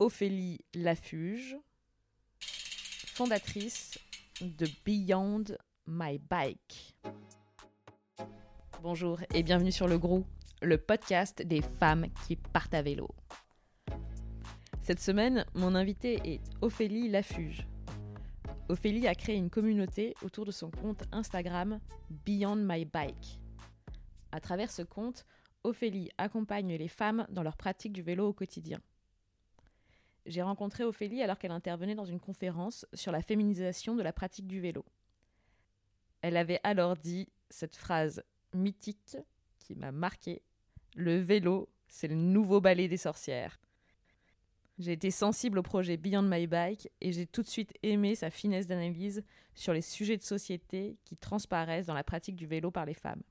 Ophélie Lafuge, fondatrice de Beyond My Bike. Bonjour et bienvenue sur Le Gros, le podcast des femmes qui partent à vélo. Cette semaine, mon invité est Ophélie Lafuge. Ophélie a créé une communauté autour de son compte Instagram Beyond My Bike. À travers ce compte, Ophélie accompagne les femmes dans leur pratique du vélo au quotidien. J'ai rencontré Ophélie alors qu'elle intervenait dans une conférence sur la féminisation de la pratique du vélo. Elle avait alors dit cette phrase mythique qui m'a marquée Le vélo, c'est le nouveau ballet des sorcières. J'ai été sensible au projet Beyond My Bike et j'ai tout de suite aimé sa finesse d'analyse sur les sujets de société qui transparaissent dans la pratique du vélo par les femmes.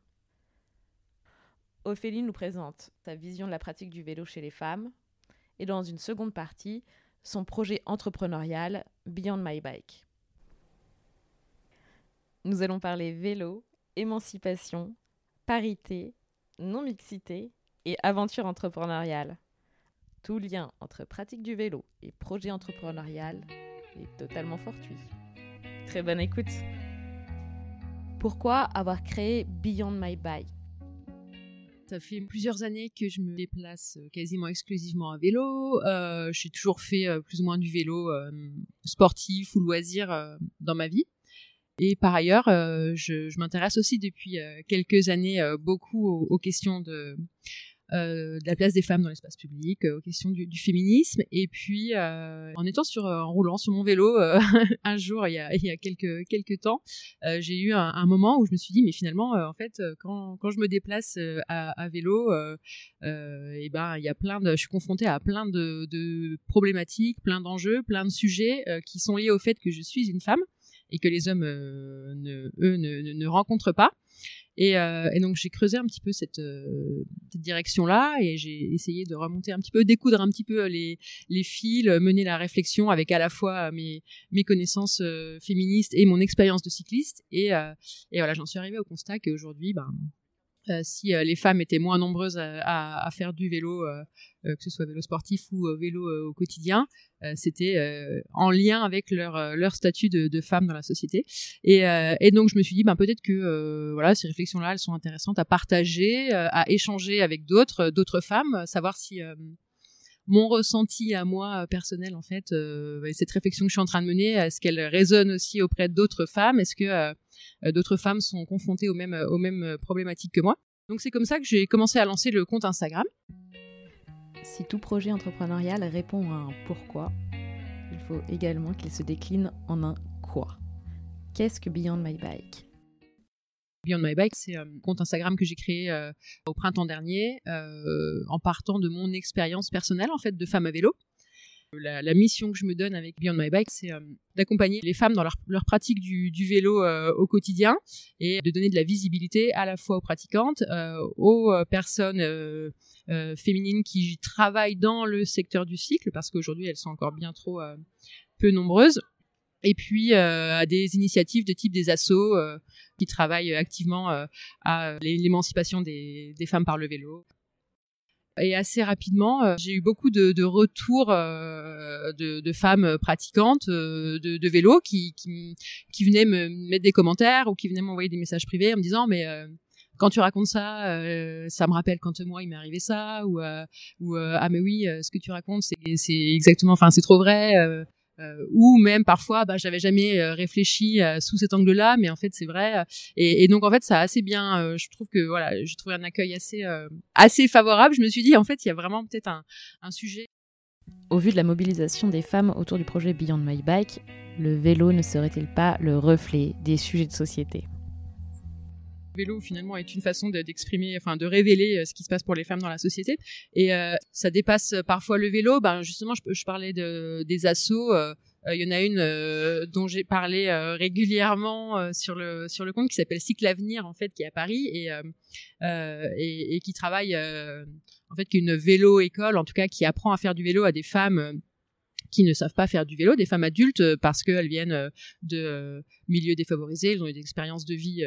Ophélie nous présente sa vision de la pratique du vélo chez les femmes et dans une seconde partie, son projet entrepreneurial Beyond My Bike. Nous allons parler vélo, émancipation, parité, non-mixité et aventure entrepreneuriale. Tout lien entre pratique du vélo et projet entrepreneurial est totalement fortuit. Très bonne écoute. Pourquoi avoir créé Beyond My Bike? Ça fait plusieurs années que je me déplace euh, quasiment exclusivement à vélo. Euh, j'ai toujours fait euh, plus ou moins du vélo euh, sportif ou loisir dans ma vie. Et par ailleurs, je, m'intéresse aussi depuis quelques années beaucoup aux, questions de de la place des femmes dans l'espace public, euh, aux questions du, du, féminisme. Et puis, euh, en étant sur, en roulant sur mon vélo un jour, il y a, il y a quelques, quelques temps, j'ai eu un, un, moment où je me suis dit, mais finalement, en fait, quand, quand je me déplace à, à vélo, et ben, il y a plein de, je suis confrontée à plein de, de problématiques, plein d'enjeux, plein de sujets qui sont liés au fait que je suis une femme et que les hommes, ne, eux, ne, ne rencontrent pas. Et, euh, et donc j'ai creusé un petit peu cette, euh, cette direction-là et j'ai essayé de remonter un petit peu, découdre un petit peu les, les fils, mener la réflexion avec à la fois mes, mes connaissances euh, féministes et mon expérience de cycliste. Et, euh, et voilà, j'en suis arrivée au constat qu'aujourd'hui, ben, euh, si euh, les femmes étaient moins nombreuses à, faire du vélo, euh, que ce soit vélo sportif ou vélo au quotidien, c'était en lien avec leur, statut de, de femme dans la société. Et, et, donc je me suis dit, ben, peut-être que voilà, ces réflexions-là, elles sont intéressantes à partager, à échanger avec d'autres, d'autres femmes, savoir si mon ressenti à moi personnel en fait euh, cette réflexion que je suis en train de mener est-ce qu'elle résonne aussi auprès d'autres femmes? Est-ce que euh, d'autres femmes sont confrontées aux mêmes problématiques que moi? Donc c'est comme ça que j'ai commencé à lancer le compte Instagram. Si tout projet entrepreneurial répond à un pourquoi il faut également qu'il se décline en un quoi. Qu'est-ce que Beyond My Bike? Beyond My Bike, c'est un compte Instagram que j'ai créé euh, au printemps dernier euh, en partant de mon expérience personnelle en fait de femme à vélo. La, mission que je me donne avec Beyond My Bike, c'est euh, d'accompagner les femmes dans leur, pratique du, vélo euh, au quotidien et de donner de la visibilité à la fois aux pratiquantes, euh, aux personnes féminines qui travaillent dans le secteur du cycle, parce qu'aujourd'hui elles sont encore bien trop peu nombreuses, et puis euh, à des initiatives de type des assos euh, qui travaillent activement euh, à l'émancipation des, des, femmes par le vélo. Et assez rapidement, j'ai eu beaucoup de, de retours de, de, femmes pratiquantes de, de vélo qui, qui, qui, venaient me mettre des commentaires ou qui venaient m'envoyer des messages privés en me disant mais quand tu racontes ça, euh, ça me rappelle quand moi il m'est arrivé ça, ou, euh, ou euh, ah mais oui, ce que tu racontes c'est exactement, enfin c'est trop vrai. Euh, ou même parfois bah j'avais jamais euh, réfléchi euh, sous cet angle-là mais en fait c'est vrai. Et, donc en fait ça a assez bien je trouve que voilà j'ai trouvé un accueil assez assez favorable. Je me suis dit en fait il y a vraiment peut-être un sujet. Au vu de la mobilisation des femmes autour du projet Beyond My Bike le vélo ne serait-il pas le reflet des sujets de société? Vélo finalement est une façon d'exprimer, de, enfin de révéler euh, ce qui se passe pour les femmes dans la société. Et euh, ça dépasse euh, parfois le vélo. Ben justement, je, parlais de, des assauts. Il y en a une dont j'ai parlé régulièrement sur le sur le compte qui s'appelle Cycle Avenir en fait qui est à Paris et et, et, qui travaille en fait qui est une vélo école en tout cas qui apprend à faire du vélo à des femmes qui ne savent pas faire du vélo, des femmes adultes parce qu'elles viennent de milieux défavorisés, elles ont eu des expériences de vie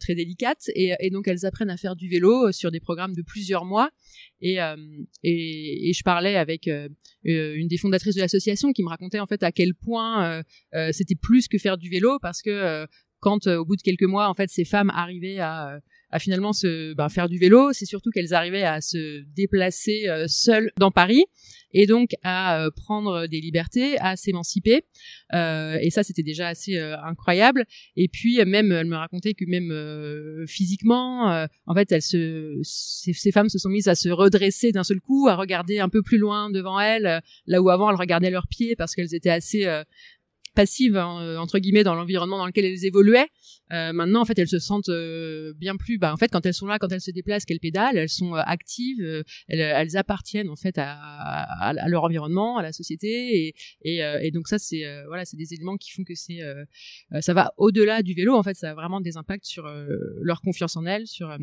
très délicates. Et, donc elles apprennent à faire du vélo sur des programmes de plusieurs mois. Et je parlais avec une des fondatrices de l'association qui me racontait en fait à quel point c'était plus que faire du vélo. Parce que quand au bout de quelques mois en fait ces femmes arrivaient à à finalement se ben, faire du vélo, c'est surtout qu'elles arrivaient à se déplacer euh, seules dans Paris et donc à euh, prendre des libertés, à s'émanciper. Euh, et ça, c'était déjà assez euh, incroyable. Et puis même, elle me racontait que même physiquement, en fait, elles se, ces, ces, femmes se sont mises à se redresser d'un seul coup, à regarder un peu plus loin devant elles, là où avant elles regardaient leurs pieds parce qu'elles étaient assez passives hein, euh, entre guillemets dans l'environnement dans lequel elles évoluaient. Euh, maintenant, en fait, elles se sentent euh, bien plus. Bah, en fait, quand elles sont là, quand elles se déplacent, qu'elles pédalent, elles sont actives. Elles, appartiennent en fait à, leur environnement, à la société, et donc ça, c'est voilà, c'est des éléments qui font que c'est ça va au-delà du vélo. En fait, ça a vraiment des impacts sur leur confiance en elles, sur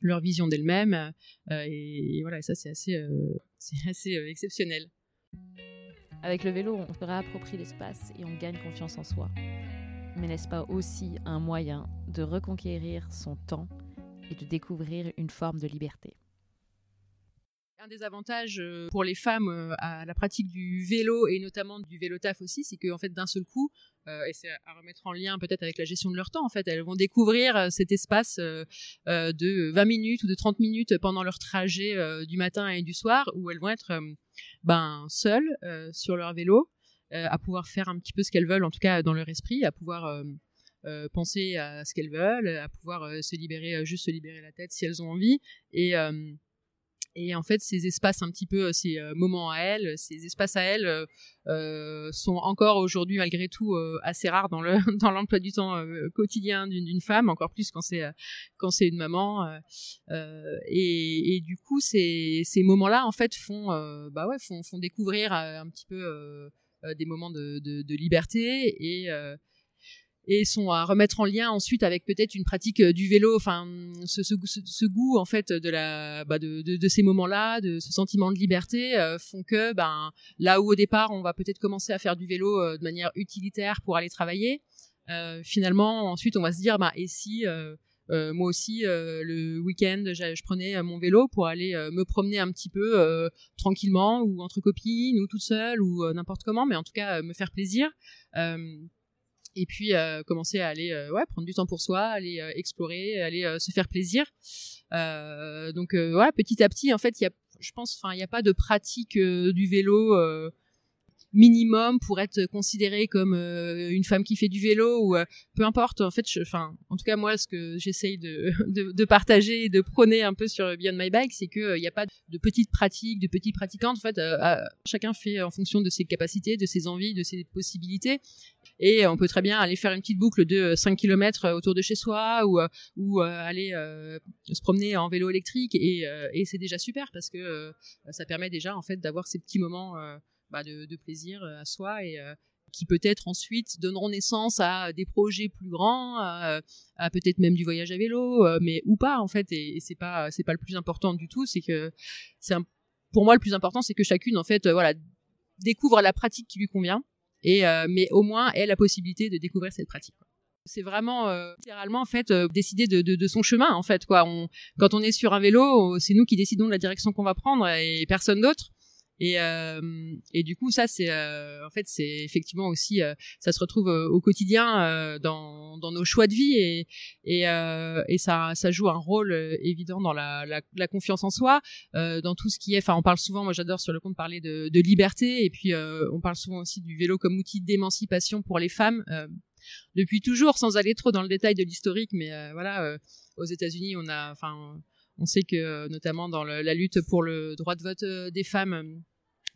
leur vision d'elles-mêmes, et, et, voilà, ça c'est assez, c'est assez exceptionnel. Avec le vélo, on se réapproprie l'espace et on gagne confiance en soi. Mais n'est-ce pas aussi un moyen de reconquérir son temps et de découvrir une forme de liberté? Un des avantages euh, pour les femmes euh, à la pratique du vélo et notamment du vélo taf aussi, c'est qu'en fait d'un seul coup, euh, et c'est à remettre en lien peut-être avec la gestion de leur temps en fait, elles vont découvrir cet espace de 20 minutes ou de 30 minutes pendant leur trajet du matin et du soir où elles vont être ben seules sur leur vélo, à pouvoir faire un petit peu ce qu'elles veulent, en tout cas dans leur esprit, à pouvoir penser à ce qu'elles veulent, à pouvoir se libérer, juste se libérer la tête si elles ont envie et et en fait, ces espaces un petit peu, euh, ces euh, moments à elle, ces espaces à elle euh, euh sont encore aujourd'hui malgré tout assez rares dans le dans l'emploi du temps quotidien d'une femme, encore plus quand c'est quand c'est une maman. Et, et, du coup, ces ces moments-là en fait font bah ouais font font découvrir un petit peu des moments de, de, de liberté et et sont à remettre en lien ensuite avec peut-être une pratique euh, du vélo. Enfin ce, ce, ce, goût en fait de la bah de, de, de, ces moments-là de ce sentiment de liberté euh, font que ben là où au départ on va peut-être commencer à faire du vélo euh, de manière utilitaire pour aller travailler finalement ensuite on va se dire bah et si moi aussi le week-end je, prenais mon vélo pour aller me promener un petit peu tranquillement ou entre copines ou toute seule ou n'importe comment mais en tout cas me faire plaisir et puis euh, commencer à aller euh, ouais prendre du temps pour soi aller euh, explorer aller se faire plaisir. Donc ouais petit à petit en fait y a je pense enfin il n'y a pas de pratique du vélo minimum pour être considérée comme euh, une femme qui fait du vélo ou euh, peu importe. En fait enfin en tout cas moi ce que j'essaye de, de, de, partager et de prôner un peu sur Beyond My Bike c'est que il euh, n'y a pas de petites pratiques de petites pratiquantes. En fait chacun fait en fonction de ses capacités de ses envies de ses possibilités et on peut très bien aller faire une petite boucle de 5 km autour de chez soi ou ou aller se promener en vélo électrique et, et c'est déjà super parce que ça permet déjà en fait d'avoir ces petits moments bah, de, plaisir euh, à soi et euh, qui peut-être ensuite donneront naissance à des projets plus grands, à, peut-être même du voyage à vélo, euh, mais ou pas en fait. Et, c'est pas c'est pas le plus important du tout. C'est que c'est pour moi le plus important, c'est que chacune en fait voilà découvre la pratique qui lui convient et mais au moins ait la possibilité de découvrir cette pratique. C'est vraiment littéralement en fait décider de, de, de, son chemin en fait quoi. On, quand on est sur un vélo, c'est nous qui décidons de la direction qu'on va prendre et personne d'autre. Et, euh, et du coup, ça, c'est euh, en fait, c'est effectivement aussi, euh, ça se retrouve au quotidien dans, dans nos choix de vie et et, et ça, ça joue un rôle évident dans la, la, la confiance en soi, dans tout ce qui est. Enfin, on parle souvent, moi, j'adore sur le compte parler de, de liberté et puis on parle souvent aussi du vélo comme outil d'émancipation pour les femmes depuis toujours, sans aller trop dans le détail de l'historique, mais voilà, aux États-Unis, on a, enfin on sait que euh, notamment dans la lutte pour le droit de vote euh, des femmes euh,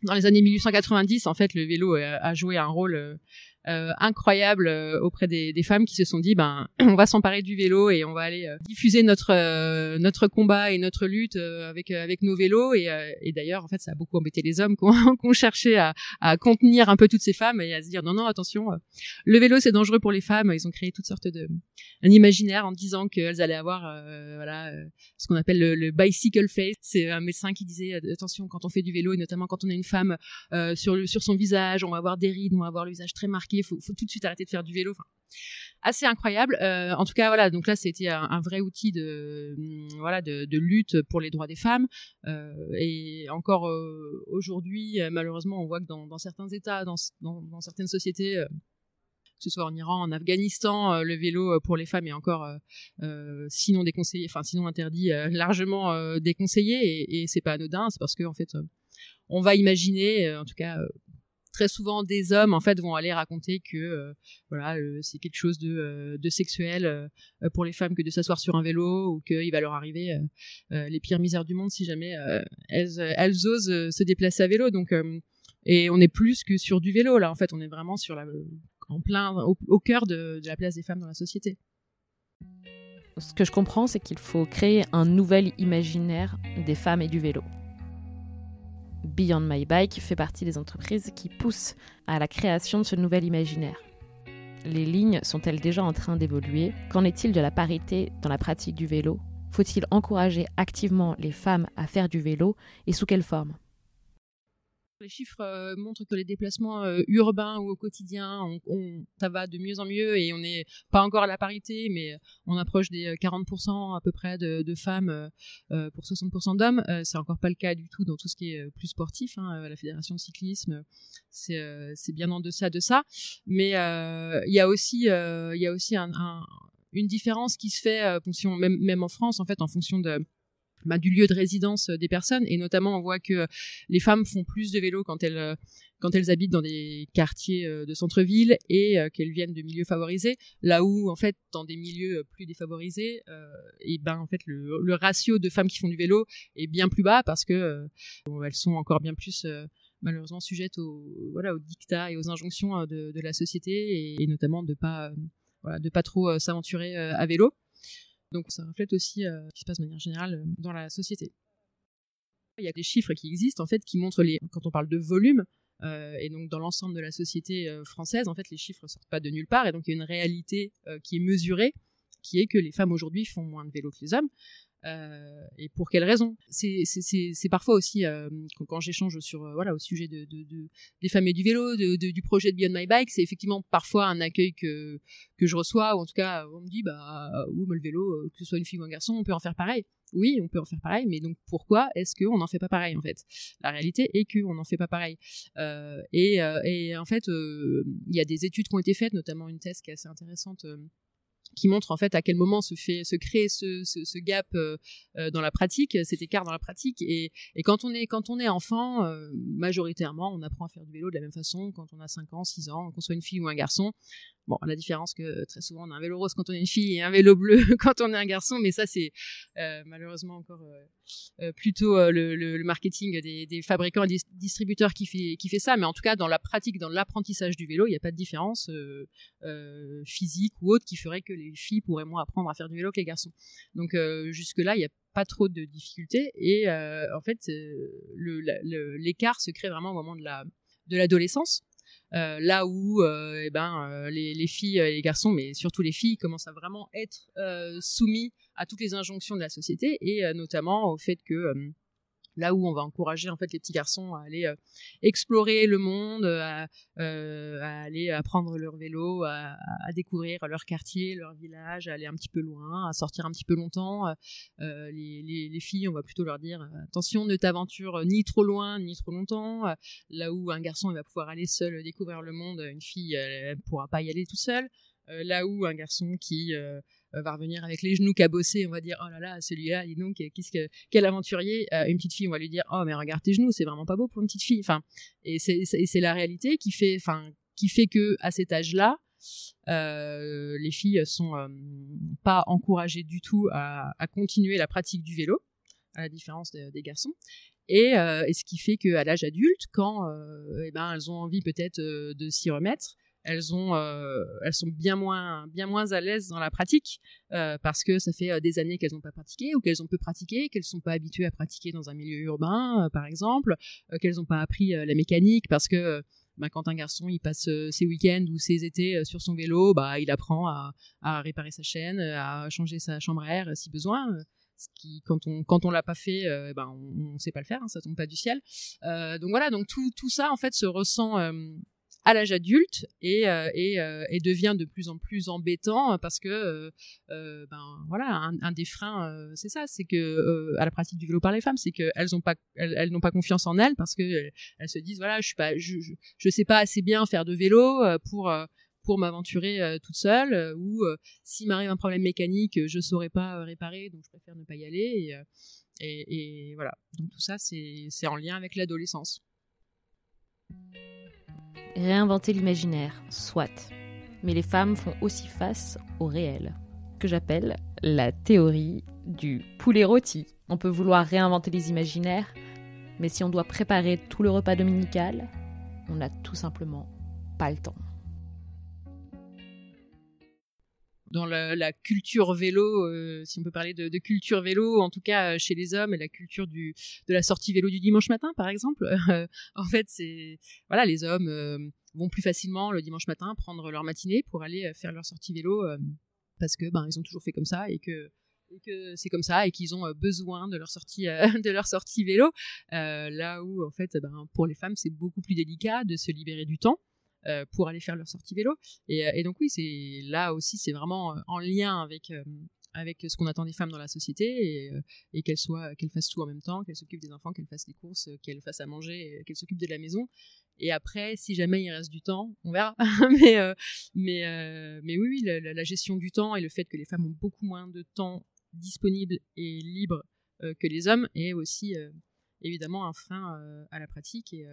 dans les années 1890, en fait, le vélo a, joué un rôle euh, incroyable euh, auprès des, des, femmes qui se sont dit ben on va s'emparer du vélo et on va aller euh, diffuser notre notre combat et notre lutte avec avec nos vélos. Et, et d'ailleurs en fait ça a beaucoup embêté les hommes qui ont, cherché à, à, contenir un peu toutes ces femmes et à se dire non non attention le vélo c'est dangereux pour les femmes. Ils ont créé toutes sortes de un imaginaire en disant qu'elles allaient avoir voilà ce qu'on appelle le, le, bicycle face. C'est un médecin qui disait attention quand on fait du vélo et notamment quand on est une femme sur le, sur son visage on va avoir des rides on va avoir le visage très marqué il faut, tout de suite arrêter de faire du vélo. Assez incroyable. Euh, en tout cas, voilà. Donc là, c'était un, vrai outil de mm, de, lutte pour les droits des femmes. Euh, et encore euh, aujourd'hui, malheureusement, on voit que dans, certains États, dans, certaines sociétés, que ce soit en Iran, en Afghanistan, le vélo pour les femmes est encore, sinon déconseillé, enfin sinon interdit, largement déconseillé. Et, et c'est pas anodin. C'est parce que fait, on va imaginer, en tout cas très souvent des hommes en fait vont aller raconter que euh, voilà euh, c'est quelque chose de, euh, sexuel pour les femmes que de s'asseoir sur un vélo ou qu'il va leur arriver les pires misères du monde si jamais elles, osent se déplacer à vélo. Donc et on est plus que sur du vélo là. En fait on est vraiment sur en plein au, cœur de la place des femmes dans la société. Ce que je comprends c'est qu'il faut créer un nouvel imaginaire des femmes et du vélo Beyond My Bike fait partie des entreprises qui poussent à la création de ce nouvel imaginaire. Les lignes sont-elles déjà en train d'évoluer? Qu'en est-il de la parité dans la pratique du vélo? Faut-il encourager activement les femmes à faire du vélo? Et sous quelle forme? Les chiffres euh, montrent que les déplacements euh, urbains ou au quotidien, ça va de mieux en mieux et on n'est pas encore à la parité, mais on approche des 40% euh, à peu près de, femmes pour 60% d'hommes. c'est encore pas le cas du tout dans tout ce qui est plus sportif. Hein, la fédération de cyclisme, c'est bien en deçà de ça. Mais il y a aussi, une différence qui se fait, même, même en France, en fait, en fonction de bah, du lieu de résidence euh, des personnes. Et notamment on voit que les femmes font plus de vélo quand elles euh, quand elles habitent dans des quartiers euh, de centre-ville et qu'elles viennent de milieux favorisés. Là où en fait dans des milieux plus défavorisés et ben en fait le, ratio de femmes qui font du vélo est bien plus bas parce que elles sont encore bien plus malheureusement sujettes aux voilà aux dictats et aux injonctions de, de la société et, et, notamment de pas voilà de pas trop s'aventurer à vélo donc ça reflète aussi euh, ce qui se passe de manière générale euh, dans la société. Il y a des chiffres qui existent en fait qui montrent les quand on parle de volume euh, et donc dans l'ensemble de la société française en fait les chiffres sortent pas de nulle part et donc il y a une réalité qui est mesurée qui est que les femmes aujourd'hui font moins de vélo que les hommes euh, et pour quelles raisons C'est parfois aussi euh, quand, j'échange sur euh, voilà au sujet de, de, de, des femmes et du vélo, du projet de Beyond My Bike, c'est effectivement parfois un accueil que que je reçois ou en tout cas on me dit bah ou le vélo, que ce soit une fille ou un garçon, on peut en faire pareil. Oui, on peut en faire pareil, mais donc pourquoi est-ce qu'on n'en fait pas pareil en fait? La réalité est qu'on n'en fait pas pareil. Euh, et, en fait, il y a des études qui ont été faites, notamment une thèse qui est assez intéressante qui montre en fait à quel moment se fait se crée ce, gap euh, euh, dans la pratique, cet écart dans la pratique. Et, et quand on est quand on est enfant, euh, majoritairement, on apprend à faire du vélo de la même façon quand on a 5 ans, 6 ans, qu'on soit une fille ou un garçon. Bon, la différence que très souvent on a un vélo rose quand on est une fille et un vélo bleu quand on est un garçon, mais ça c'est euh, malheureusement encore euh, euh plutôt euh, le, marketing des, fabricants et des distributeurs qui fait qui fait ça. Mais en tout cas, dans la pratique, dans l'apprentissage du vélo, il n'y a pas de différence euh, physique ou autre qui ferait que les filles pourraient moins apprendre à faire du vélo que les garçons. Donc jusque là, il n'y a pas trop de difficultés et en fait, l'écart se crée vraiment au moment de la de l'adolescence euh, là où euh, eh ben, euh, les, les, filles et les garçons, mais surtout les filles, commencent à vraiment être soumis à toutes les injonctions de la société et notamment au fait que là où on va encourager en fait les petits garçons à aller euh, explorer le monde, euh, à, aller apprendre leur vélo, à, découvrir leur quartier, leur village, à aller un petit peu loin, à sortir un petit peu longtemps. Euh, les, filles, on va plutôt leur dire attention, ne t'aventure ni trop loin ni trop longtemps. là où un garçon va pouvoir aller seul découvrir le monde, une fille ne pourra pas y aller toute seule. Là où un garçon qui euh, va revenir avec les genoux cabossés, on va dire oh là là celui-là, dis donc qu'est-ce que quel aventurier. Euh, une petite fille, on va lui dire oh mais regarde tes genoux, c'est vraiment pas beau pour une petite fille. Enfin et c'est la réalité qui fait enfin qui fait que à cet âge-là, euh, les filles sont euh, pas encouragées du tout à, à, continuer la pratique du vélo, à la différence des garçons. Et, et, ce qui fait qu'à l'âge adulte, quand eh ben, elles ont envie peut-être de s'y remettre, elles ont, elles sont bien moins, bien moins à l'aise dans la pratique parce que ça fait des années qu'elles n'ont pas pratiqué ou qu'elles ont peu pratiqué, qu'elles sont pas habituées à pratiquer dans un milieu urbain, par exemple, qu'elles n'ont pas appris la mécanique parce que bah, quand un garçon il passe ses week-ends ou ses étés sur son vélo, bah il apprend à, réparer sa chaîne, à changer sa chambre à air si besoin quand on quand l'a pas fait euh, ben on, on, sait pas le faire hein, ça tombe pas du ciel. Euh, donc voilà donc tout ça en fait se ressent euh, à l'âge adulte et, et, et, devient de plus en plus embêtant parce que ben voilà un, des freins c'est ça c'est que à la pratique du vélo par les femmes c'est qu'elles ont pas elles, n'ont pas confiance en elles parce que elles se disent voilà je suis sais pas assez bien faire de vélo pour pour m'aventurer euh, toute seule euh, ou euh, s'il m'arrive un problème mécanique, je saurais pas réparer, donc je préfère ne pas y aller. Et, et, voilà. Donc tout ça, c'est en lien avec l'adolescence. Réinventer l'imaginaire, soit. Mais les femmes font aussi face au réel, que j'appelle la théorie du poulet rôti. On peut vouloir réinventer les imaginaires, mais si on doit préparer tout le repas dominical, on n'a tout simplement pas le temps. Dans la, la, culture vélo, euh, si on peut parler de, de, culture vélo, en tout cas euh, chez les hommes, la culture du, de la sortie vélo du dimanche matin, par exemple. en fait, c'est voilà, les hommes euh, vont plus facilement le dimanche matin prendre leur matinée pour aller faire leur sortie vélo parce que ben ils ont toujours fait comme ça et que et que c'est comme ça et qu'ils ont besoin de leur sortie de leur sortie vélo là où en fait ben, pour les femmes c'est beaucoup plus délicat de se libérer du temps euh, pour aller faire leur sortie vélo. Et, euh, et donc oui, c'est là aussi, c'est vraiment euh, en lien avec avec ce qu'on attend des femmes dans la société et, qu'elles soient qu'elles fassent tout en même temps, qu'elles s'occupent des enfants, qu'elles fassent les courses, qu'elles fassent à manger, qu'elles s'occupent de la maison. Et après, si jamais il reste du temps, on verra. mais mais mais oui, la, gestion du temps et le fait que les femmes ont beaucoup moins de temps disponible et libre que les hommes est aussi évidemment un frein à la pratique et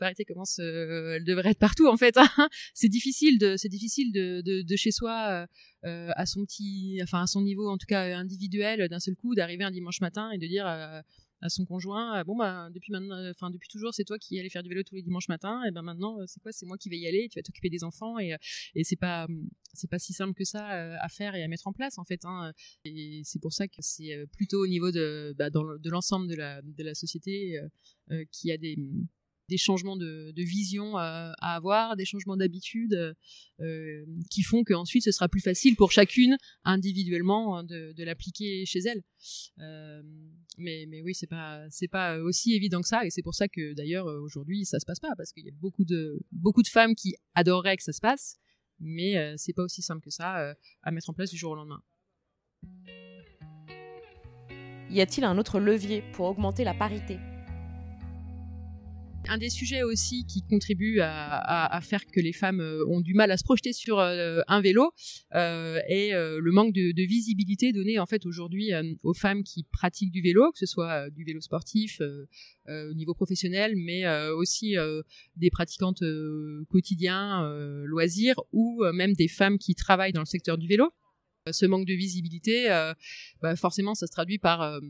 parité commence, euh, elle devrait être partout en fait. Hein. c'est difficile de, c'est difficile de, de, chez soi euh, à son petit, enfin à son niveau en tout cas individuel d'un seul coup d'arriver un dimanche matin et de dire à, son conjoint bon bah depuis maintenant, enfin depuis toujours c'est toi qui allais faire du vélo tous les dimanches matins et ben maintenant c'est quoi c'est moi qui vais y aller tu vas t'occuper des enfants et et c'est pas c'est pas si simple que ça à faire et à mettre en place en fait hein. et c'est pour ça que c'est plutôt au niveau de bah, dans, de l'ensemble de la de la société euh, qui a des des changements de, vision à, avoir, des changements d'habitude euh, qui font qu'ensuite ce sera plus facile pour chacune individuellement hein, de, l'appliquer chez elle. Euh, mais, oui, c'est pas pas aussi évident que ça et c'est pour ça que d'ailleurs aujourd'hui ça se passe pas parce qu'il y a beaucoup de beaucoup de femmes qui adoreraient que ça se passe, mais euh, c'est pas aussi simple que ça à mettre en place du jour au lendemain. Y a-t-il un autre levier pour augmenter la parité? Un des sujets aussi qui contribue à, faire que les femmes euh, ont du mal à se projeter sur euh, un vélo euh, est le manque de, visibilité donné en fait aujourd'hui aux femmes qui pratiquent du vélo, que ce soit du vélo sportif au niveau professionnel, mais aussi des pratiquantes quotidiens, loisirs, ou même des femmes qui travaillent dans le secteur du vélo. Ce manque de visibilité, bah, forcément, ça se traduit par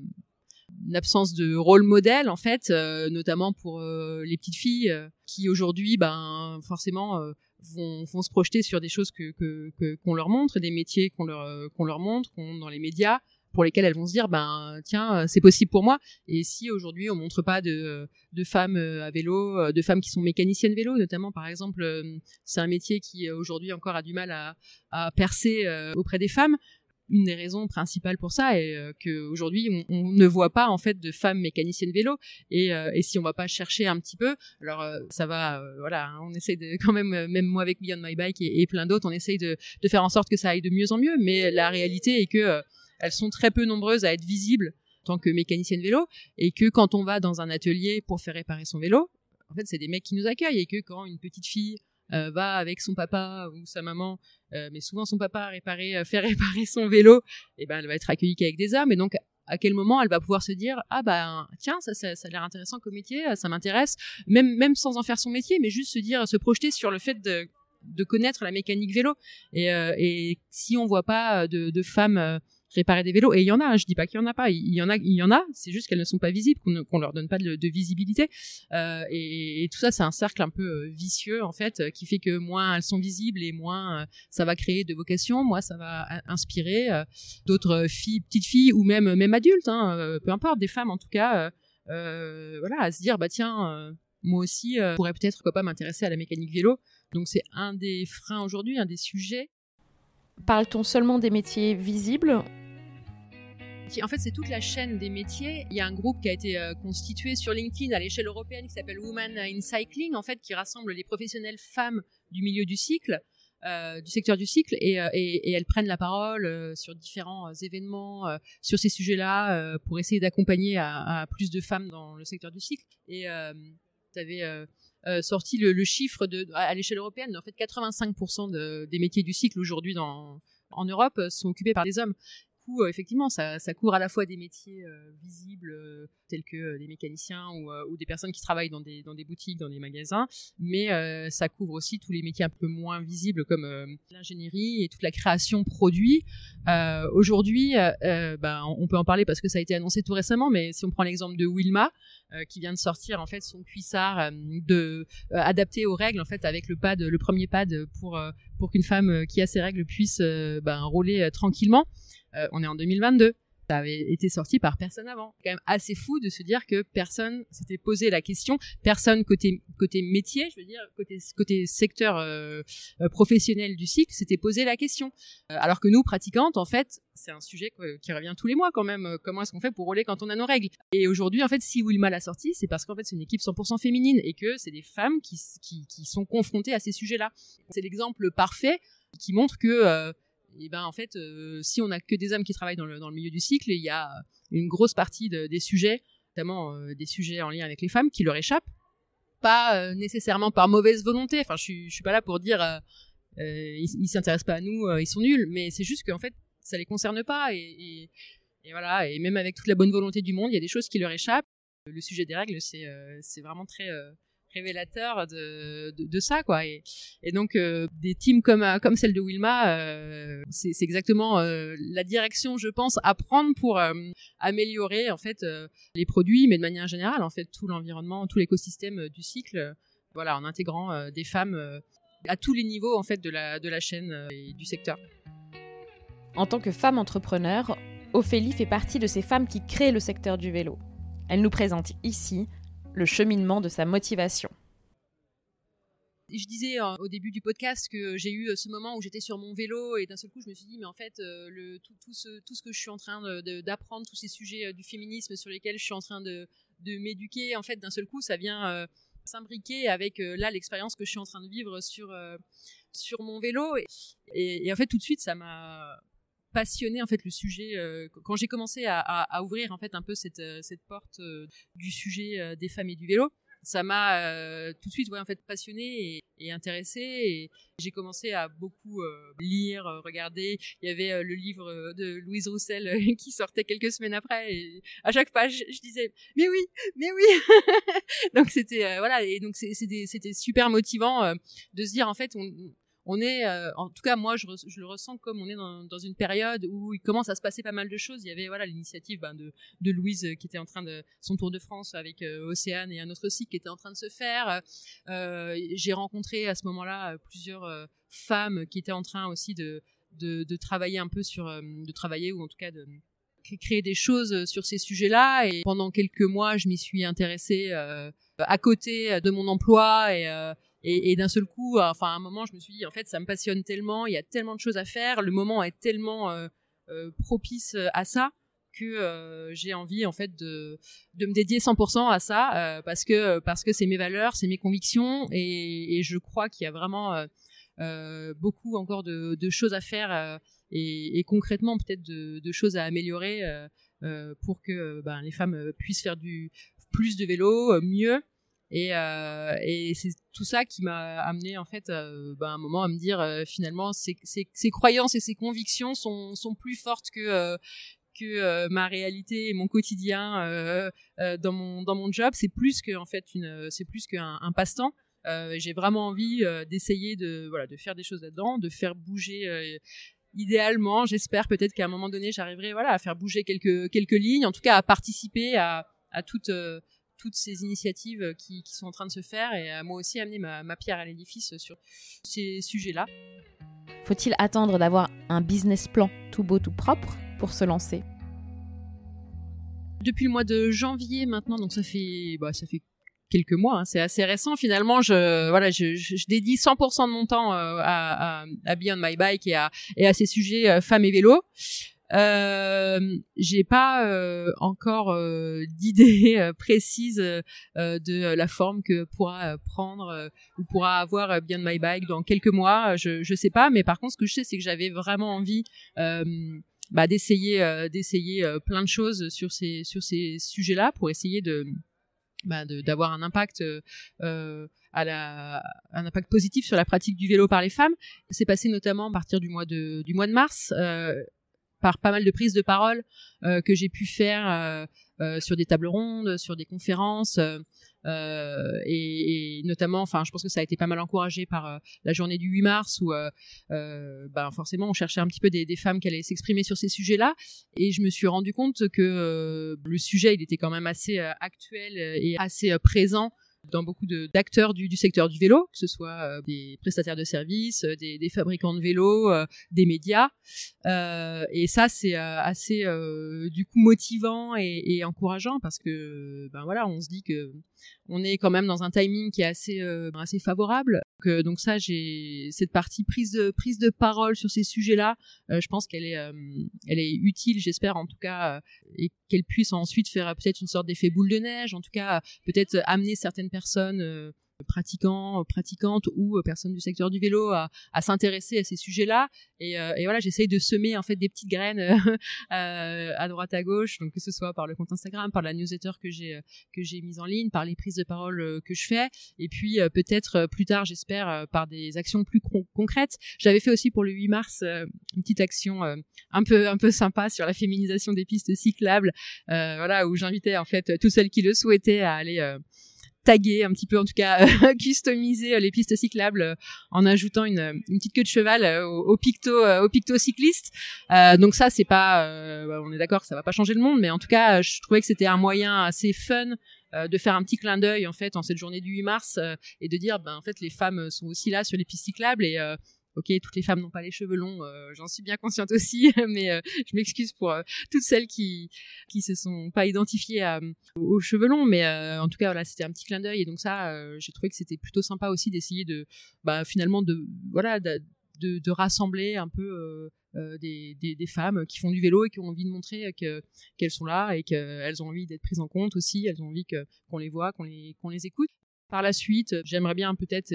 une absence de rôle modèle en fait, euh, notamment pour euh, les petites filles euh, qui aujourd'hui, ben forcément vont, vont, se projeter sur des choses que qu'on leur montre, des métiers qu'on leur qu'on leur montre, qu'on dans les médias, pour lesquels elles vont se dire ben tiens c'est possible pour moi. Et si aujourd'hui on montre pas de de femmes à vélo, de femmes qui sont mécaniciennes vélo, notamment par exemple, c'est un métier qui aujourd'hui encore a du mal à, à percer auprès des femmes une des raisons principales pour ça est euh, qu'aujourd'hui on, ne voit pas en fait de femmes mécaniciennes vélo et, euh, si on va pas chercher un petit peu alors euh, ça va voilà hein, on essaie de quand même même moi avec Beyond My Bike et, plein d'autres on essaye de, faire en sorte que ça aille de mieux en mieux mais la réalité est que elles sont très peu nombreuses à être visibles en tant que mécanicienne vélo et que quand on va dans un atelier pour faire réparer son vélo en fait c'est des mecs qui nous accueillent et que quand une petite fille euh, va avec son papa ou sa maman, euh, mais souvent son papa euh, fait réparer son vélo, et ben elle va être accueillie qu'avec des hommes. Et donc à quel moment elle va pouvoir se dire ah bah tiens ça, ça, ça a l'air intéressant comme métier, ça m'intéresse, même même sans en faire son métier, mais juste se dire se projeter sur le fait de de connaître la mécanique vélo et, et si on voit pas de, de femmes réparer des vélos. Et il y en a, hein, je dis pas qu'il y en a pas, il y en a, il y en a. C'est juste qu'elles ne sont pas visibles, qu'on ne leur donne pas de, visibilité. Euh, et, tout ça, c'est un cercle un peu euh, vicieux en fait, qui fait que moins elles sont visibles et moins euh, ça va créer de vocations. Moi, ça va inspirer d'autres filles, petites filles ou même même adultes, hein, peu importe, des femmes en tout cas, voilà, à se dire bah tiens, moi aussi, pourrais peut-être pas m'intéresser à la mécanique vélo. Donc c'est un des freins aujourd'hui, un des sujets. Parle-t-on seulement des métiers visibles? En fait, c'est toute la chaîne des métiers. Il y a un groupe qui a été euh, constitué sur LinkedIn à l'échelle européenne qui s'appelle Women in Cycling, en fait, qui rassemble les professionnelles femmes du milieu du cycle. Euh, du secteur du cycle et, euh, elles prennent la parole sur différents événements sur ces sujets-là pour essayer d'accompagner à, plus de femmes dans le secteur du cycle. Et vous avez sorti le, chiffre de, à l'échelle européenne, en fait 85% des métiers du cycle aujourd'hui en Europe sont occupés par des hommes. Euh, effectivement, ça, couvre à la fois des métiers euh, visibles euh, tels que des mécaniciens ou, des personnes qui travaillent dans des, boutiques, dans des magasins, mais ça couvre aussi tous les métiers un peu moins visibles comme l'ingénierie et toute la création produit. Aujourd'hui, ben, on peut en parler parce que ça a été annoncé tout récemment, mais si on prend l'exemple de Wilma, qui vient de sortir en fait son cuissard adapté aux règles en fait avec le pad, le premier pad pour pour qu'une femme qui a ses règles puisse ben, rouler tranquillement. Euh, on est en 2022. Ça avait été sorti par personne avant. C'est quand même assez fou de se dire que personne s'était posé la question, personne côté métier, je veux dire côté secteur euh, euh, professionnel du cycle, s'était posé la question. alors que nous pratiquantes, en fait, c'est un sujet qui revient tous les mois quand même. Comment est-ce qu'on fait pour rouler quand on a nos règles? Et aujourd'hui, en fait, si Wilma l'a sorti, c'est parce qu'en fait, c'est une équipe 100% féminine et que c'est des femmes qui sont confrontées à ces sujets-là. C'est l'exemple parfait qui montre que et ben en fait, euh, si on n'a que des hommes qui travaillent dans le, dans le milieu du cycle, il y a une grosse partie des sujets, notamment euh, des sujets en lien avec les femmes, qui leur échappent, pas euh, nécessairement par mauvaise volonté. Enfin, je je suis pas là pour dire ils, s'intéressent pas à nous, ils sont nuls, mais c'est juste qu'en fait, ça les concerne pas et, et, voilà. Et même avec toute la bonne volonté du monde, il y a des choses qui leur échappent. Le sujet des règles, c'est vraiment très révélateur de, ça quoi. Et, donc euh, des teams comme euh, comme celle de Wilma euh, c'est exactement la direction je pense à prendre pour améliorer en fait les produits mais de manière générale en fait tout l'environnement tout l'écosystème du cycle voilà en intégrant des femmes à tous les niveaux en fait de la de la chaîne et du secteur. En tant que femme entrepreneur Ophélie fait partie de ces femmes qui créent le secteur du vélo. Elle nous présente ici le cheminement de sa motivation. Je disais euh, au début du podcast que j'ai eu euh, ce moment où j'étais sur mon vélo et d'un seul coup je me suis dit mais en fait euh, tout, ce, que je suis en train d'apprendre, tous ces sujets du féminisme sur lesquels je suis en train de, de m'éduquer, en fait d'un seul coup ça vient s'imbriquer avec là l'expérience que je suis en train de vivre sur, sur mon vélo et, et en fait tout de suite ça m'a passionné en fait le sujet euh, quand j'ai commencé à, ouvrir en fait un peu cette, euh, cette porte euh, du sujet des femmes et du vélo ça m'a tout de suite ouais, en fait passionné et, intéressé et j'ai commencé à beaucoup lire regarder. Il y avait le livre de Louise Roussel qui sortait quelques semaines après et à chaque page je disais mais oui mais oui! Donc c'était voilà et donc c'était super motivant de se dire en fait on, on est, euh, en tout cas moi je, le ressens comme on est dans, une période où il commence à se passer pas mal de choses. Il y avait voilà l'initiative ben, de, Louise euh, qui était en train de son tour de France avec euh, Océane et un autre site qui était en train de se faire. J'ai rencontré à ce moment-là plusieurs femmes qui étaient en train aussi de, de, travailler un peu sur, de travailler ou en tout cas de créer des choses sur ces sujets-là. Et pendant quelques mois, je m'y suis intéressée à côté de mon emploi et et, et d'un seul coup, enfin, à un moment, je me suis dit, en fait, ça me passionne tellement, il y a tellement de choses à faire, le moment est tellement euh, euh propice euh, à ça que euh, j'ai envie, en fait, de, de me dédier 100% à ça, euh, parce que parce que c'est mes valeurs, c'est mes convictions, et, et je crois qu'il y a vraiment beaucoup encore de, de, choses à faire et, et, concrètement peut-être de, de, choses à améliorer pour que ben, les femmes puissent faire du plus de vélo, mieux et, euh, et c'est tout ça qui m'a amené en fait euh, ben, un moment à me dire euh, finalement ces, ces, croyances et ces convictions sont, sont plus fortes que euh, que euh, ma réalité et mon quotidien dans mon dans mon job. C'est plus que en fait une c'est plus qu'un un, passe-temps. J'ai vraiment envie d'essayer de voilà de faire des choses là-dedans de faire bouger idéalement, j'espère peut-être qu'à un moment donné, j'arriverai voilà à faire bouger quelques quelques lignes, en tout cas à participer à à toutes toutes ces initiatives qui, qui, sont en train de se faire et à moi aussi amener ma, ma pierre à l'édifice sur ces sujets-là. Faut-il attendre d'avoir un business plan tout beau tout propre pour se lancer? Depuis le mois de janvier maintenant, donc ça fait bah, ça fait quelques mois, hein, c'est assez récent finalement. Je voilà, je, je, je dédie 100% de mon temps euh, à, à, à, Beyond My Bike et à, et à ces sujets euh, femmes et vélo. Euh, j'ai pas euh, encore euh, d'idée euh, précise de la forme que pourra prendre ou pourra avoir Beyond My Bike dans quelques mois. Je je sais pas, mais par contre ce que je sais c'est que j'avais vraiment envie bah, d'essayer d'essayer plein de choses sur ces sur ces sujets-là pour essayer de bah, d'avoir un impact euh, à la, un impact positif sur la pratique du vélo par les femmes. C'est passé notamment à partir du mois de du mois de mars euh, par pas mal de prises de parole euh, que j'ai pu faire sur des tables rondes, sur des conférences. Euh, et, et, notamment, enfin, je pense que ça a été pas mal encouragé par euh, la journée du 8 mars où, euh, ben, forcément, on cherchait un petit peu des, des femmes qui allaient s'exprimer sur ces sujets-là. Et je me suis rendu compte que le sujet, il était quand même assez actuel et assez présent dans beaucoup d'acteurs du, du, secteur du vélo, que ce soit euh, des prestataires de services, euh, des, des, fabricants de vélos, euh, des médias. et ça, c'est assez du coup motivant et, et, encourageant parce que ben voilà, on se dit que on est quand même dans un timing qui est assez assez favorable. Que, donc ça, j'ai cette partie prise de prise de parole sur ces sujets-là. je pense qu'elle est elle est utile, j'espère en tout cas, et qu'elle puisse ensuite faire peut-être une sorte d'effet boule de neige. En tout cas, peut-être amener certaines personnes euh, pratiquants, pratiquantes ou euh, personnes du secteur du vélo à, à s'intéresser à ces sujets-là. Et, euh, et voilà, j'essaye de semer en fait des petites graines euh, à droite à gauche, donc que ce soit par le compte Instagram, par la newsletter que j'ai que j'ai mise en ligne, par les prises de parole que je fais, et puis peut-être plus tard, j'espère, par des actions plus concrètes. J'avais fait aussi pour le 8 mars une petite action un peu un peu sympa sur la féminisation des pistes cyclables, voilà, où j'invitais en fait toutes celles qui le souhaitaient à aller taguer un petit peu en tout cas customiser euh, les pistes cyclables euh, en ajoutant une, petite queue de cheval euh, au, au picto au picto cycliste. Donc ça c'est pas bah, on est d'accord ça va pas changer le monde mais en tout cas je trouvais que c'était un moyen assez fun de faire un petit clin d'œil en fait en cette journée du 8 mars et de dire ben en fait les femmes sont aussi là sur les pistes cyclables et Ok, toutes les femmes n'ont pas les cheveux longs, euh, j'en suis bien consciente aussi, mais euh, je m'excuse pour euh, toutes celles qui qui se sont pas identifiées aux cheveux longs, mais en tout cas voilà, c'était un petit clin d'œil et donc ça, j'ai trouvé que c'était plutôt sympa aussi d'essayer de, bah, finalement de voilà de, de, rassembler un peu des, des, femmes qui font du vélo et qui ont envie de montrer que qu'elles sont là et qu'elles ont envie d'être prises en compte aussi, elles ont envie que qu'on les voit, qu'on les qu'on les écoute. Par la suite, j'aimerais bien peut-être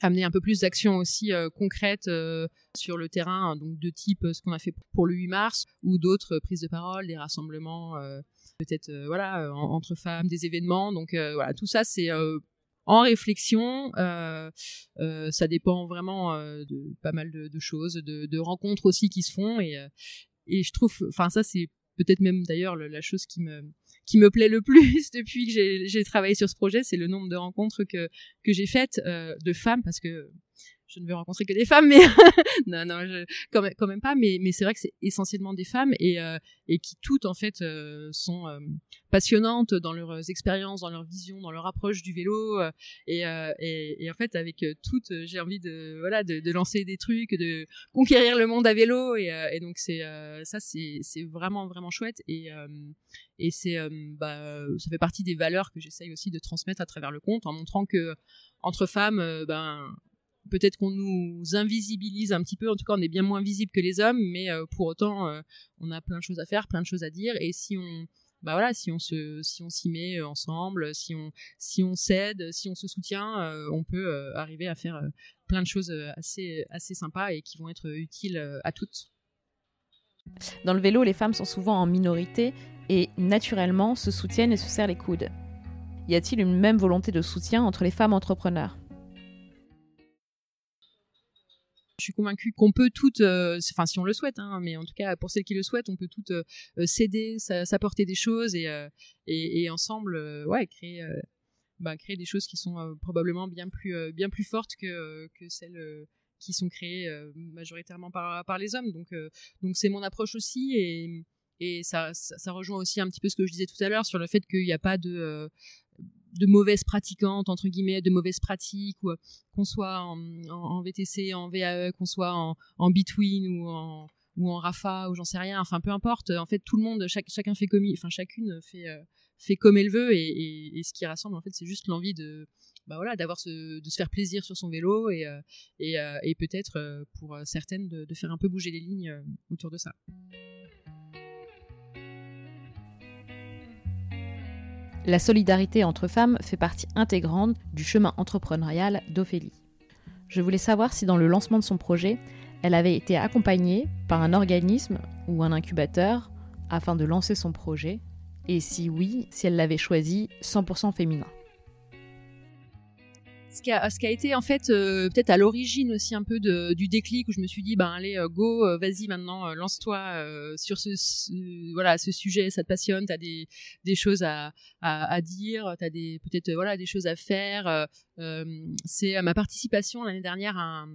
amener un peu plus d'actions aussi euh, concrètes euh, sur le terrain, hein, donc de type euh, ce qu'on a fait pour le 8 mars ou d'autres prises de parole, des rassemblements, peut-être voilà entre femmes, des événements. Donc voilà, tout ça c'est en réflexion. ça dépend vraiment de pas mal de, de choses, de, de, rencontres aussi qui se font et et je trouve, enfin ça c'est peut-être même d'ailleurs la chose qui me qui me plaît le plus depuis que j'ai travaillé sur ce projet, c'est le nombre de rencontres que j'ai faites euh, de femmes parce que je ne veux rencontrer que des femmes, mais non, non, je, quand, même, quand même pas. Mais, mais c'est vrai que c'est essentiellement des femmes et, euh, et qui toutes en fait euh, sont euh, passionnantes dans leurs expériences, dans leur vision, dans leur approche du vélo. Euh, et, et, et, en fait, avec toutes, j'ai envie de voilà de, de, lancer des trucs, de conquérir le monde à vélo. Et, et donc c'est ça, c'est c'est vraiment vraiment chouette. Et et c'est bah ça fait partie des valeurs que j'essaye aussi de transmettre à travers le compte en montrant que entre femmes, ben peut-être qu'on nous invisibilise un petit peu, en tout cas on est bien moins visible que les hommes, mais euh, pour autant euh, on a plein de choses à faire, plein de choses à dire, et si on bah voilà, si on se, si on s'y met euh, ensemble, si on, si on s'aide, si on se soutient, on peut arriver à faire plein de choses assez, assez sympas et qui vont être utiles à toutes. Dans le vélo, les femmes sont souvent en minorité et naturellement se soutiennent et se serrent les coudes. Y a-t-il une même volonté de soutien entre les femmes entrepreneurs? Je suis convaincue qu'on peut toutes, euh, enfin si on le souhaite, hein, mais en tout cas pour celles qui le souhaitent, on peut toutes euh, euh, s'aider, s'apporter des choses et, et, ensemble, ouais, créer, bah, créer des choses qui sont probablement bien plus, bien plus fortes que, que celles qui sont créés majoritairement par, par les hommes. Donc, donc c'est mon approche aussi et, et ça, ça, rejoint aussi un petit peu ce que je disais tout à l'heure sur le fait qu'il n'y a pas de de mauvaises pratiquantes entre guillemets de mauvaises pratiques ou qu'on soit en, en, VTC en VAE qu'on soit en, en between ou en ou en Rafa ou j'en sais rien. Enfin peu importe. En fait tout le monde chacun fait comme enfin chacune fait fait comme elle veut. Et, ce qui rassemble en fait c'est juste l'envie de bah voilà d'avoir de se faire plaisir sur son vélo et euh, euh, et, peut-être euh, pour certaines de, faire un peu bouger les lignes autour de ça. La solidarité entre femmes fait partie intégrante du chemin entrepreneurial d'Ophélie. Je voulais savoir si dans le lancement de son projet, elle avait été accompagnée par un organisme ou un incubateur afin de lancer son projet et si oui, si elle l'avait choisi 100% féminin. Ce qui, a, ce qui a été en fait euh, peut-être à l'origine aussi un peu de, du déclic où je me suis dit ben allez euh, go euh, vas-y maintenant lance-toi sur ce, voilà ce sujet ça te passionne t'as des, des choses à, à, à dire t'as des peut-être voilà des choses à faire c'est ma participation l'année dernière à un,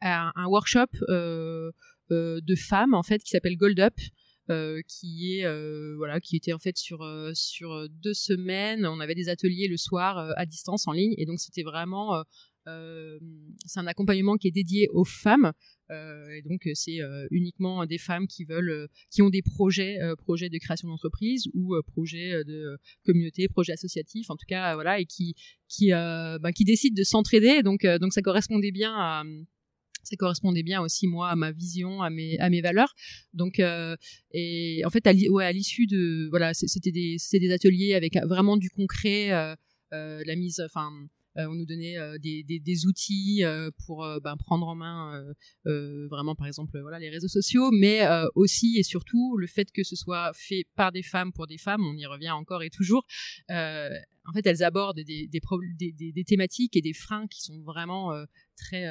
à un workshop de femmes en fait qui s'appelle Gold Up euh, qui est euh, voilà qui était en fait sur euh, sur deux semaines. On avait des ateliers le soir à distance en ligne. Et donc c'était vraiment c'est un accompagnement qui est dédié aux femmes. Et donc c'est uniquement des femmes qui veulent qui ont des projets projets de création d'entreprise ou projets de communauté projets associatifs en tout cas voilà et qui qui bah, qui décident de s'entraider. Donc donc ça correspondait bien à ça correspondait bien aussi moi à ma vision à mes à mes valeurs. Donc euh, et en fait à l'issue de voilà c'était des c'était des ateliers avec vraiment du concret euh, euh, la mise enfin on nous donnait des, des, outils pour ben, prendre en main vraiment par exemple voilà les réseaux sociaux. Mais aussi et surtout le fait que ce soit fait par des femmes pour des femmes on y revient encore et toujours en fait elles abordent des, des, thématiques et des freins qui sont vraiment très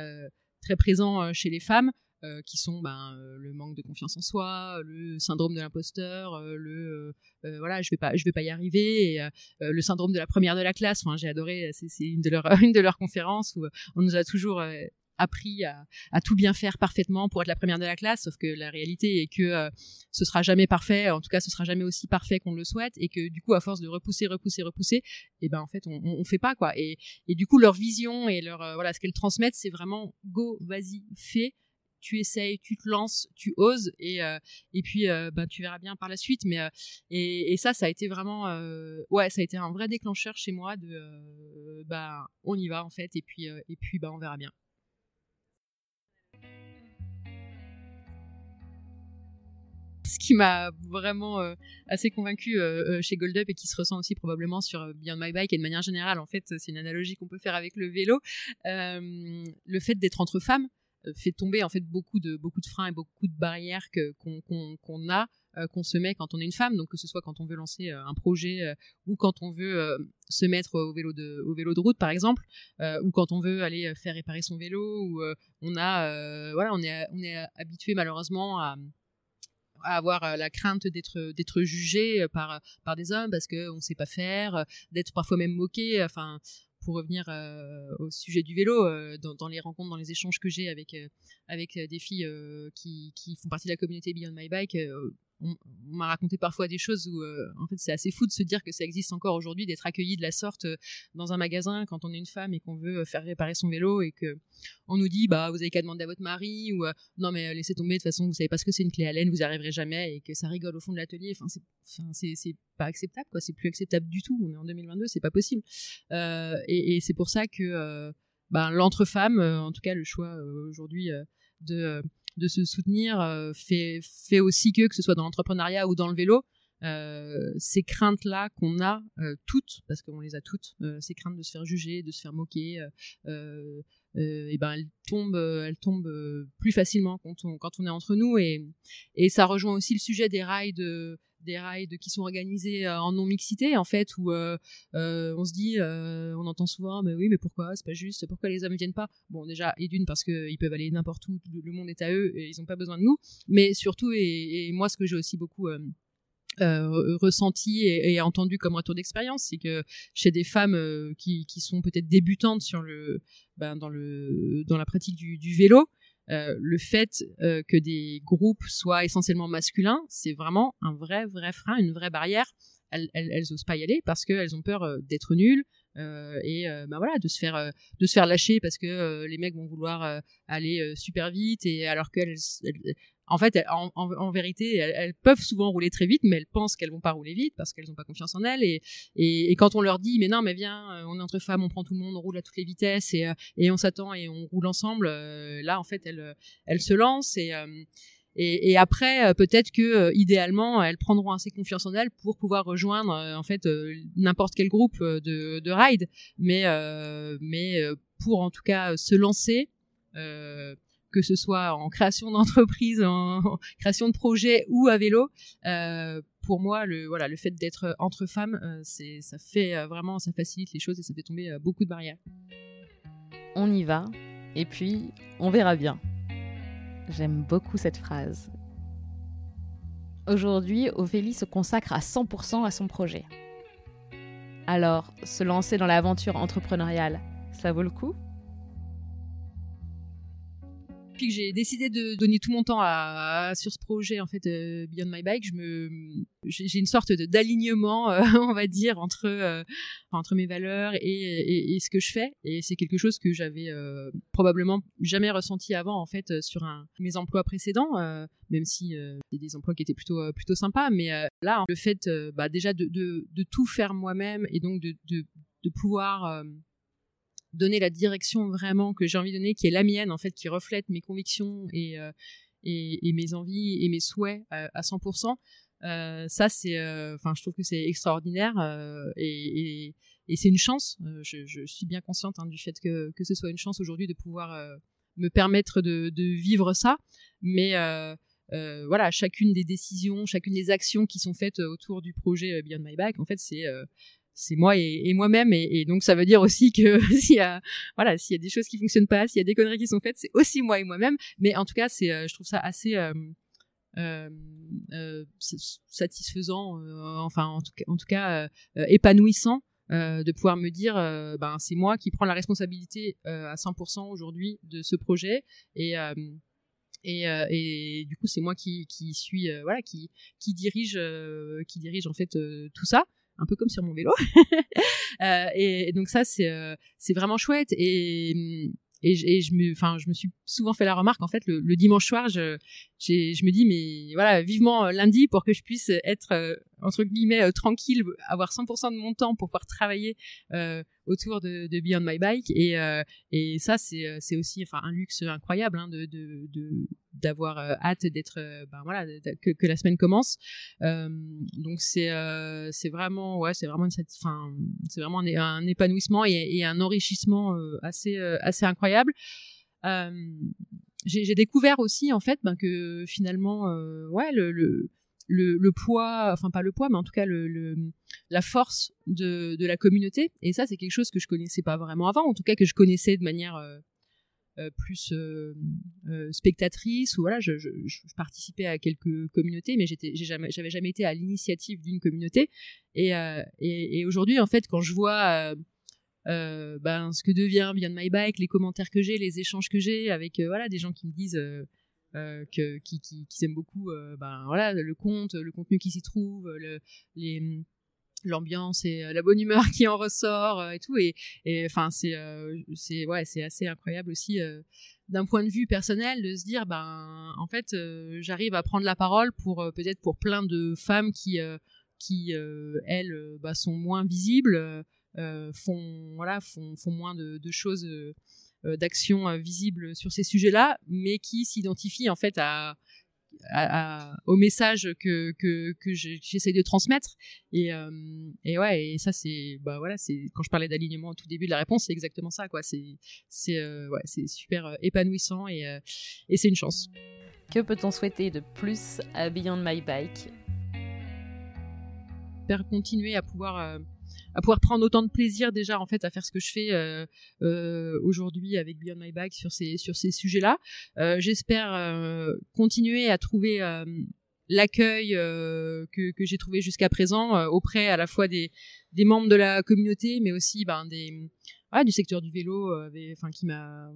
très présents euh, chez les femmes. Euh, qui sont ben, euh, le manque de confiance en soi, le syndrome de l'imposteur, le voilà je vais pas je vais pas y arriver, le syndrome de la première de la classe. J'ai adoré, c'est une de leurs une de leurs conférences où on nous a toujours appris à, tout bien faire parfaitement pour être la première de la classe, sauf que la réalité est que euh, ce sera jamais parfait, en tout cas ce sera jamais aussi parfait qu'on le souhaite, et que du coup à force de repousser, repousser, repousser, et eh ben en fait on, on, fait pas quoi. Et, et du coup leur vision et leur euh, voilà ce qu'elles transmettent, c'est vraiment go, vas-y, fais, tu essayes, tu te lances, tu oses et euh, et puis euh, ben tu verras bien par la suite. Mais et, ça, ça a été vraiment ouais, ça a été un vrai déclencheur chez moi de bah on y va en fait et puis et puis bah on verra bien. Qui m'a vraiment euh, assez convaincu euh, euh, chez Gold Up et qui se ressent aussi probablement sur Beyond My Bike et de manière générale, en fait, c'est une analogie qu'on peut faire avec le vélo. le fait d'être entre femmes fait tomber en fait beaucoup de beaucoup de freins et beaucoup de barrières qu'on a qu'on se met quand on est une femme donc que ce soit quand on veut lancer un projet ou quand on veut se mettre au vélo de au vélo de route par exemple ou quand on veut aller faire réparer son vélo ou on a voilà on est on est habitué malheureusement à à avoir euh, la crainte d'être d'être jugé euh, par par des hommes parce que on sait pas faire, euh, d'être parfois même moqué. Enfin, pour revenir au sujet du vélo, dans, dans, les rencontres, dans les échanges que j'ai avec avec des filles qui, qui font partie de la communauté Beyond My Bike, on, m'a raconté parfois des choses où euh, en fait c'est assez fou de se dire que ça existe encore aujourd'hui d'être accueilli de la sorte euh, dans un magasin quand on est une femme et qu'on veut euh, faire réparer son vélo et que on nous dit bah vous avez qu'à demander à votre mari ou non mais laissez tomber de toute façon vous savez pas ce que c'est une clé à laine vous arriverez jamais et que ça rigole au fond de l'atelier. Enfin c'est pas acceptable quoi. C'est plus acceptable du tout. On est en 2022 c'est pas possible. Et, c'est pour ça que bah, l'entre femmes en tout cas le choix aujourd'hui de de se soutenir euh, fait, fait aussi que, que ce soit dans l'entrepreneuriat ou dans le vélo, euh, ces craintes-là qu'on a euh, toutes, parce qu'on les a toutes, ces craintes de se faire juger, de se faire moquer, et ben elles tombent, elles tombent plus facilement quand on, quand on est entre nous. Et, et ça rejoint aussi le sujet des rails de des rides qui sont organisés euh, en non mixité en fait où euh, euh, on se dit on entend souvent mais oui mais pourquoi? C'est pas juste. Pourquoi les hommes viennent pas? Bon déjà et d'une parce qu'ils peuvent aller n'importe où le monde est à eux et ils ont pas besoin de nous. Mais surtout et, moi ce que j'ai aussi beaucoup ressenti et, entendu comme retour d'expérience, c'est que chez des femmes qui, sont peut-être débutantes sur le, ben, dans le, dans la pratique du vélo, euh, le fait euh, que des groupes soient essentiellement masculins, c'est vraiment un vrai, vrai frein, une vraie barrière. Elles, elles, elles osent pas y aller parce qu'elles ont peur euh, d'être nulles, euh, et ben voilà de se faire de se faire lâcher parce que les mecs vont vouloir aller super vite et alors qu'elles en fait, en, vérité, elles, peuvent souvent rouler très vite, mais elles pensent qu'elles vont pas rouler vite parce qu'elles n'ont pas confiance en elles. Et, et, et, quand on leur dit, mais non, mais viens, euh, on est entre femmes, on prend tout le monde, on roule à toutes les vitesses et, euh, et on s'attend et on roule ensemble, euh, là, en fait, elles, elles se lancent et et, et, après, peut-être que idéalement, elles prendront assez confiance en elles pour pouvoir rejoindre en fait n'importe quel groupe de, de ride, mais mais pour en tout cas se lancer, que ce soit en création d'entreprise, en, création de projet ou à vélo. Euh, pour moi, le voilà, le fait d'être entre femmes, euh, c'est ça fait euh, vraiment, ça facilite les choses et ça fait tomber beaucoup de barrières. On y va et puis on verra bien. J'aime beaucoup cette phrase. Aujourd'hui, Ophélie se consacre à 100% à son projet. Alors, se lancer dans l'aventure entrepreneuriale, ça vaut le coup? Depuis que j'ai décidé de donner tout mon temps sur ce projet en fait euh, Beyond My Bike, j'ai une sorte d'alignement, euh, on va dire, entre euh, entre mes valeurs et, ce que je fais. Et c'est quelque chose que j'avais probablement jamais ressenti avant en fait sur mes emplois précédents, même si des emplois qui étaient plutôt plutôt sympas. Mais là, le fait bah, déjà de, tout faire moi-même et donc de pouvoir donner la direction vraiment que j'ai envie de donner, qui est la mienne en fait, qui reflète mes convictions et, euh, et, mes envies et mes souhaits euh, à 100%. Euh, ça c'est, enfin, je trouve que c'est extraordinaire et, c'est une chance. Je, suis bien consciente hein, du fait que, que ce soit une chance aujourd'hui de pouvoir me permettre de, vivre ça, mais voilà, chacune des décisions, chacune des actions qui sont faites autour du projet Beyond My Back, en fait, c'est c'est moi et, moi-même et, donc ça veut dire aussi que s'il y a voilà s'il y a des choses qui fonctionnent pas s'il y a des conneries qui sont faites c'est aussi moi et moi-même. Mais en tout cas c'est euh, je trouve ça assez euh, euh, euh satisfaisant enfin en tout cas en tout cas épanouissant de pouvoir me dire ben c'est moi qui prends la responsabilité à 100% aujourd'hui de ce projet et et, et, du coup c'est moi qui, qui suis voilà qui qui dirige qui dirige en fait tout ça un peu comme sur mon vélo. euh, et, donc ça, c'est euh, c'est vraiment chouette. Et, et, je me, enfin, je me suis souvent fait la remarque en fait le, le dimanche soir, je, je me dis mais voilà vivement euh, lundi pour que je puisse être entre guillemets tranquille, avoir 100% de mon temps pour pouvoir travailler euh, autour de, Beyond My Bike. Et et ça c'est aussi enfin un luxe incroyable hein, de d'avoir hâte d'être ben voilà que, la semaine commence. Donc c'est c'est vraiment ouais vraiment enfin c'est vraiment un, épanouissement et, un enrichissement assez assez incroyable. Euh, j'ai découvert aussi en fait ben, que finalement euh, ouais le le, poids, enfin pas le poids, mais en tout cas la force de, la communauté. Et ça, c'est quelque chose que je connaissais pas vraiment avant, en tout cas que je connaissais de manière euh, euh plus euh, spectatrice. Ou voilà, je, participais à quelques communautés, mais j'étais, jamais, j'avais jamais été à l'initiative d'une communauté. Et, aujourd'hui, en fait, quand je vois ben, ce que devient Beyond My Bike, les commentaires que j'ai, les échanges que j'ai avec voilà des gens qui me disent euh, euh qui, qui, qui aiment beaucoup ben voilà le compte, le contenu qui s'y trouve, l'ambiance et la bonne humeur qui en ressort et tout. Et enfin c'est c'est ouais c'est assez incroyable aussi d'un point de vue personnel de se dire ben en fait j'arrive à prendre la parole pour peut-être pour plein de femmes qui qui elles bah, sont moins visibles euh, font voilà font, font moins de choses euh, euh, d'actions visibles sur ces sujets-là, mais qui s'identifient en fait à, à, au message que que, que j'essaie de transmettre. Et et ouais et ça c'est bah voilà c'est quand je parlais d'alignement au tout début de la réponse c'est exactement ça quoi. C'est c'est ouais c'est super épanouissant et et c'est une chance. Que peut-on souhaiter de plus à Beyond My Bike? Faire continuer à pouvoir à pouvoir prendre autant de plaisir déjà en fait à faire ce que je fais euh, euh, aujourd'hui avec Beyond My Bag sur ces sur ces sujets-là. Euh, J'espère euh, continuer à trouver l'accueil que, que j'ai trouvé jusqu'à présent auprès à la fois des, des membres de la communauté, mais aussi ben, des, du secteur du vélo, enfin qui m'a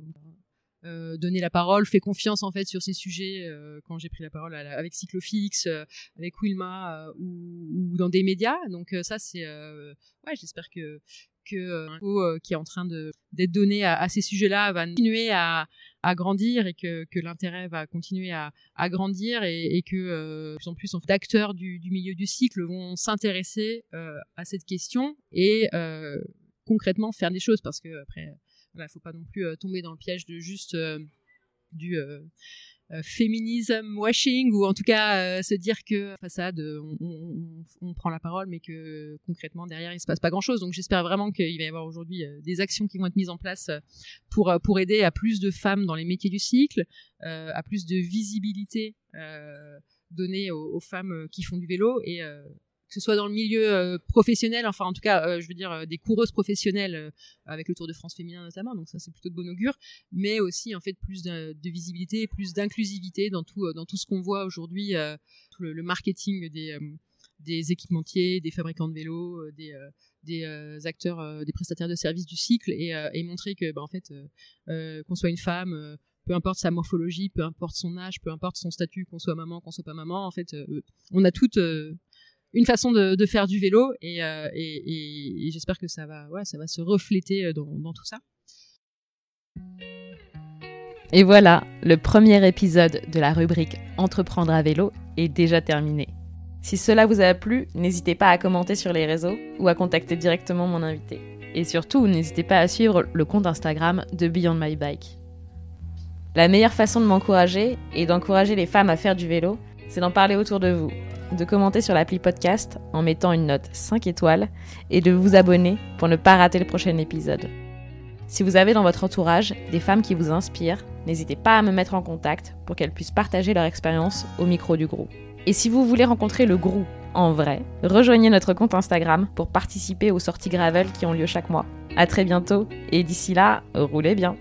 euh, donné la parole, fait confiance en fait sur ces sujets euh, quand j'ai pris la parole avec Cyclofix, euh, avec Wilma ou, dans des médias. Donc ça c'est ouais, j'espère que que l'info qui est en train de d'être donné à, ces sujets-là va continuer à, à grandir et que, que l'intérêt va continuer à, à grandir et, et que euh, plus en plus en fait, d'acteurs du, du milieu du cycle vont s'intéresser à cette question et concrètement faire des choses parce que après il faut pas non plus euh, tomber dans le piège de juste euh, du euh, féminisme washing ou en tout cas se dire que façade on, on, prend la parole mais que concrètement derrière il se passe pas grand chose donc j'espère vraiment qu'il va y avoir aujourd'hui des actions qui vont être mises en place pour pour aider à plus de femmes dans les métiers du cycle à plus de visibilité donnée aux, femmes qui font du vélo que ce soit dans le milieu euh, professionnel, enfin en tout cas, euh, je veux dire euh, des coureuses professionnelles avec le Tour de France féminin notamment, donc ça c'est plutôt de bon augure, mais aussi en fait plus de, visibilité, plus d'inclusivité dans tout dans tout ce qu'on voit aujourd'hui, le, marketing des équipementiers, des fabricants de vélos, des acteurs, des prestataires de services du cycle et, et montrer que bah, en fait qu'on soit une femme peu importe sa morphologie, peu importe son âge, peu importe son statut, qu'on soit maman, qu'on soit pas maman, en fait, on a toutes une façon de, faire du vélo euh, et, j'espère que ça va, se refléter euh, dans, tout ça. Et voilà, le premier épisode de la rubrique Entreprendre à vélo est déjà terminé. Si cela vous a plu, n'hésitez pas à commenter sur les réseaux ou à contacter directement mon invité. Et surtout, n'hésitez pas à suivre le compte Instagram de Beyond My Bike. La meilleure façon de m'encourager et d'encourager les femmes à faire du vélo, c'est d'en parler autour de vous de commenter sur l'appli podcast en mettant une note 5 étoiles et de vous abonner pour ne pas rater le prochain épisode. Si vous avez dans votre entourage des femmes qui vous inspirent, n'hésitez pas à me mettre en contact pour qu'elles puissent partager leur expérience au micro du groupe. Et si vous voulez rencontrer le groupe en vrai, rejoignez notre compte Instagram pour participer aux sorties gravel qui ont lieu chaque mois. À très bientôt et d'ici là, roulez bien.